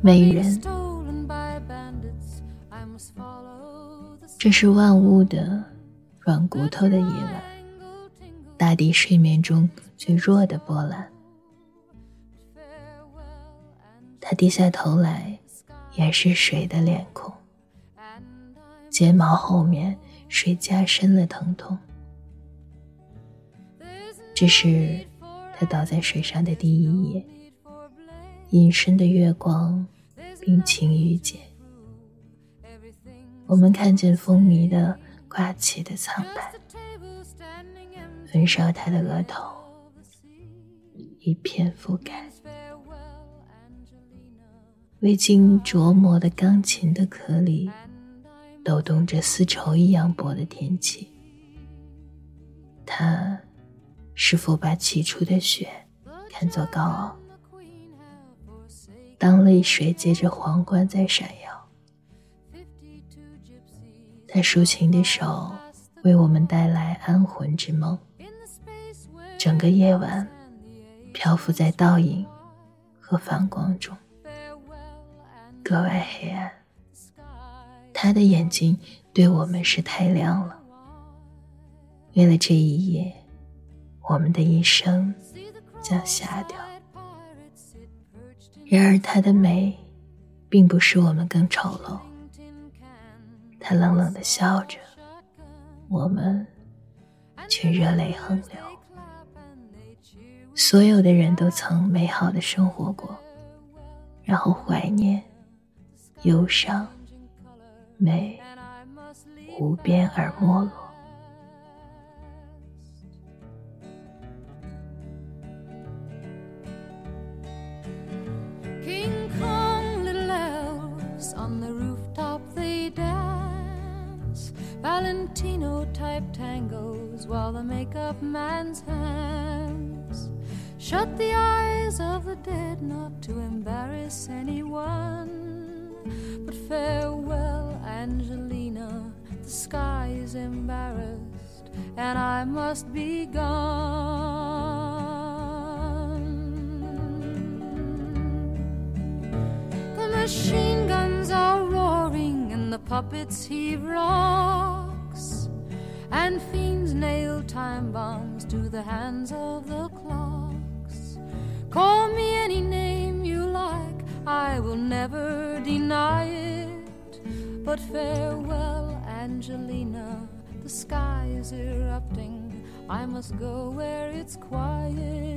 没人。这是万物的软骨头的夜晚，大地睡眠中最弱的波澜。他低下头来，掩饰水的脸孔，睫毛后面水加深了疼痛。这是他倒在水上的第一夜，隐身的月光，冰清玉洁。我们看见风靡的挂起的苍白，焚烧他的额头，一片覆盖。未经琢磨的钢琴的壳里，抖动着丝绸一样薄的天气。他是否把起初的雪看作高傲？当泪水接着皇冠在闪耀。他抒情的手为我们带来安魂之梦，整个夜晚漂浮在倒影和反光中，格外黑暗。他的眼睛对我们是太亮了。为了这一夜，我们的一生将瞎掉。然而，他的美并不使我们更丑陋。他冷冷的笑着，我们却热泪横流。所有的人都曾美好的生活过，然后怀念、忧伤、美，无边而没落。Valentino type tangos while the makeup man's hands shut the eyes of the dead not to embarrass anyone. But farewell, Angelina, the sky is embarrassed and I must be gone. The machine guns are roaring and the puppets heave wrong and fiends nail time bombs to the hands of the clocks. Call me any name you like, I will never deny it. But farewell, Angelina, the sky is erupting. I must go where it's quiet.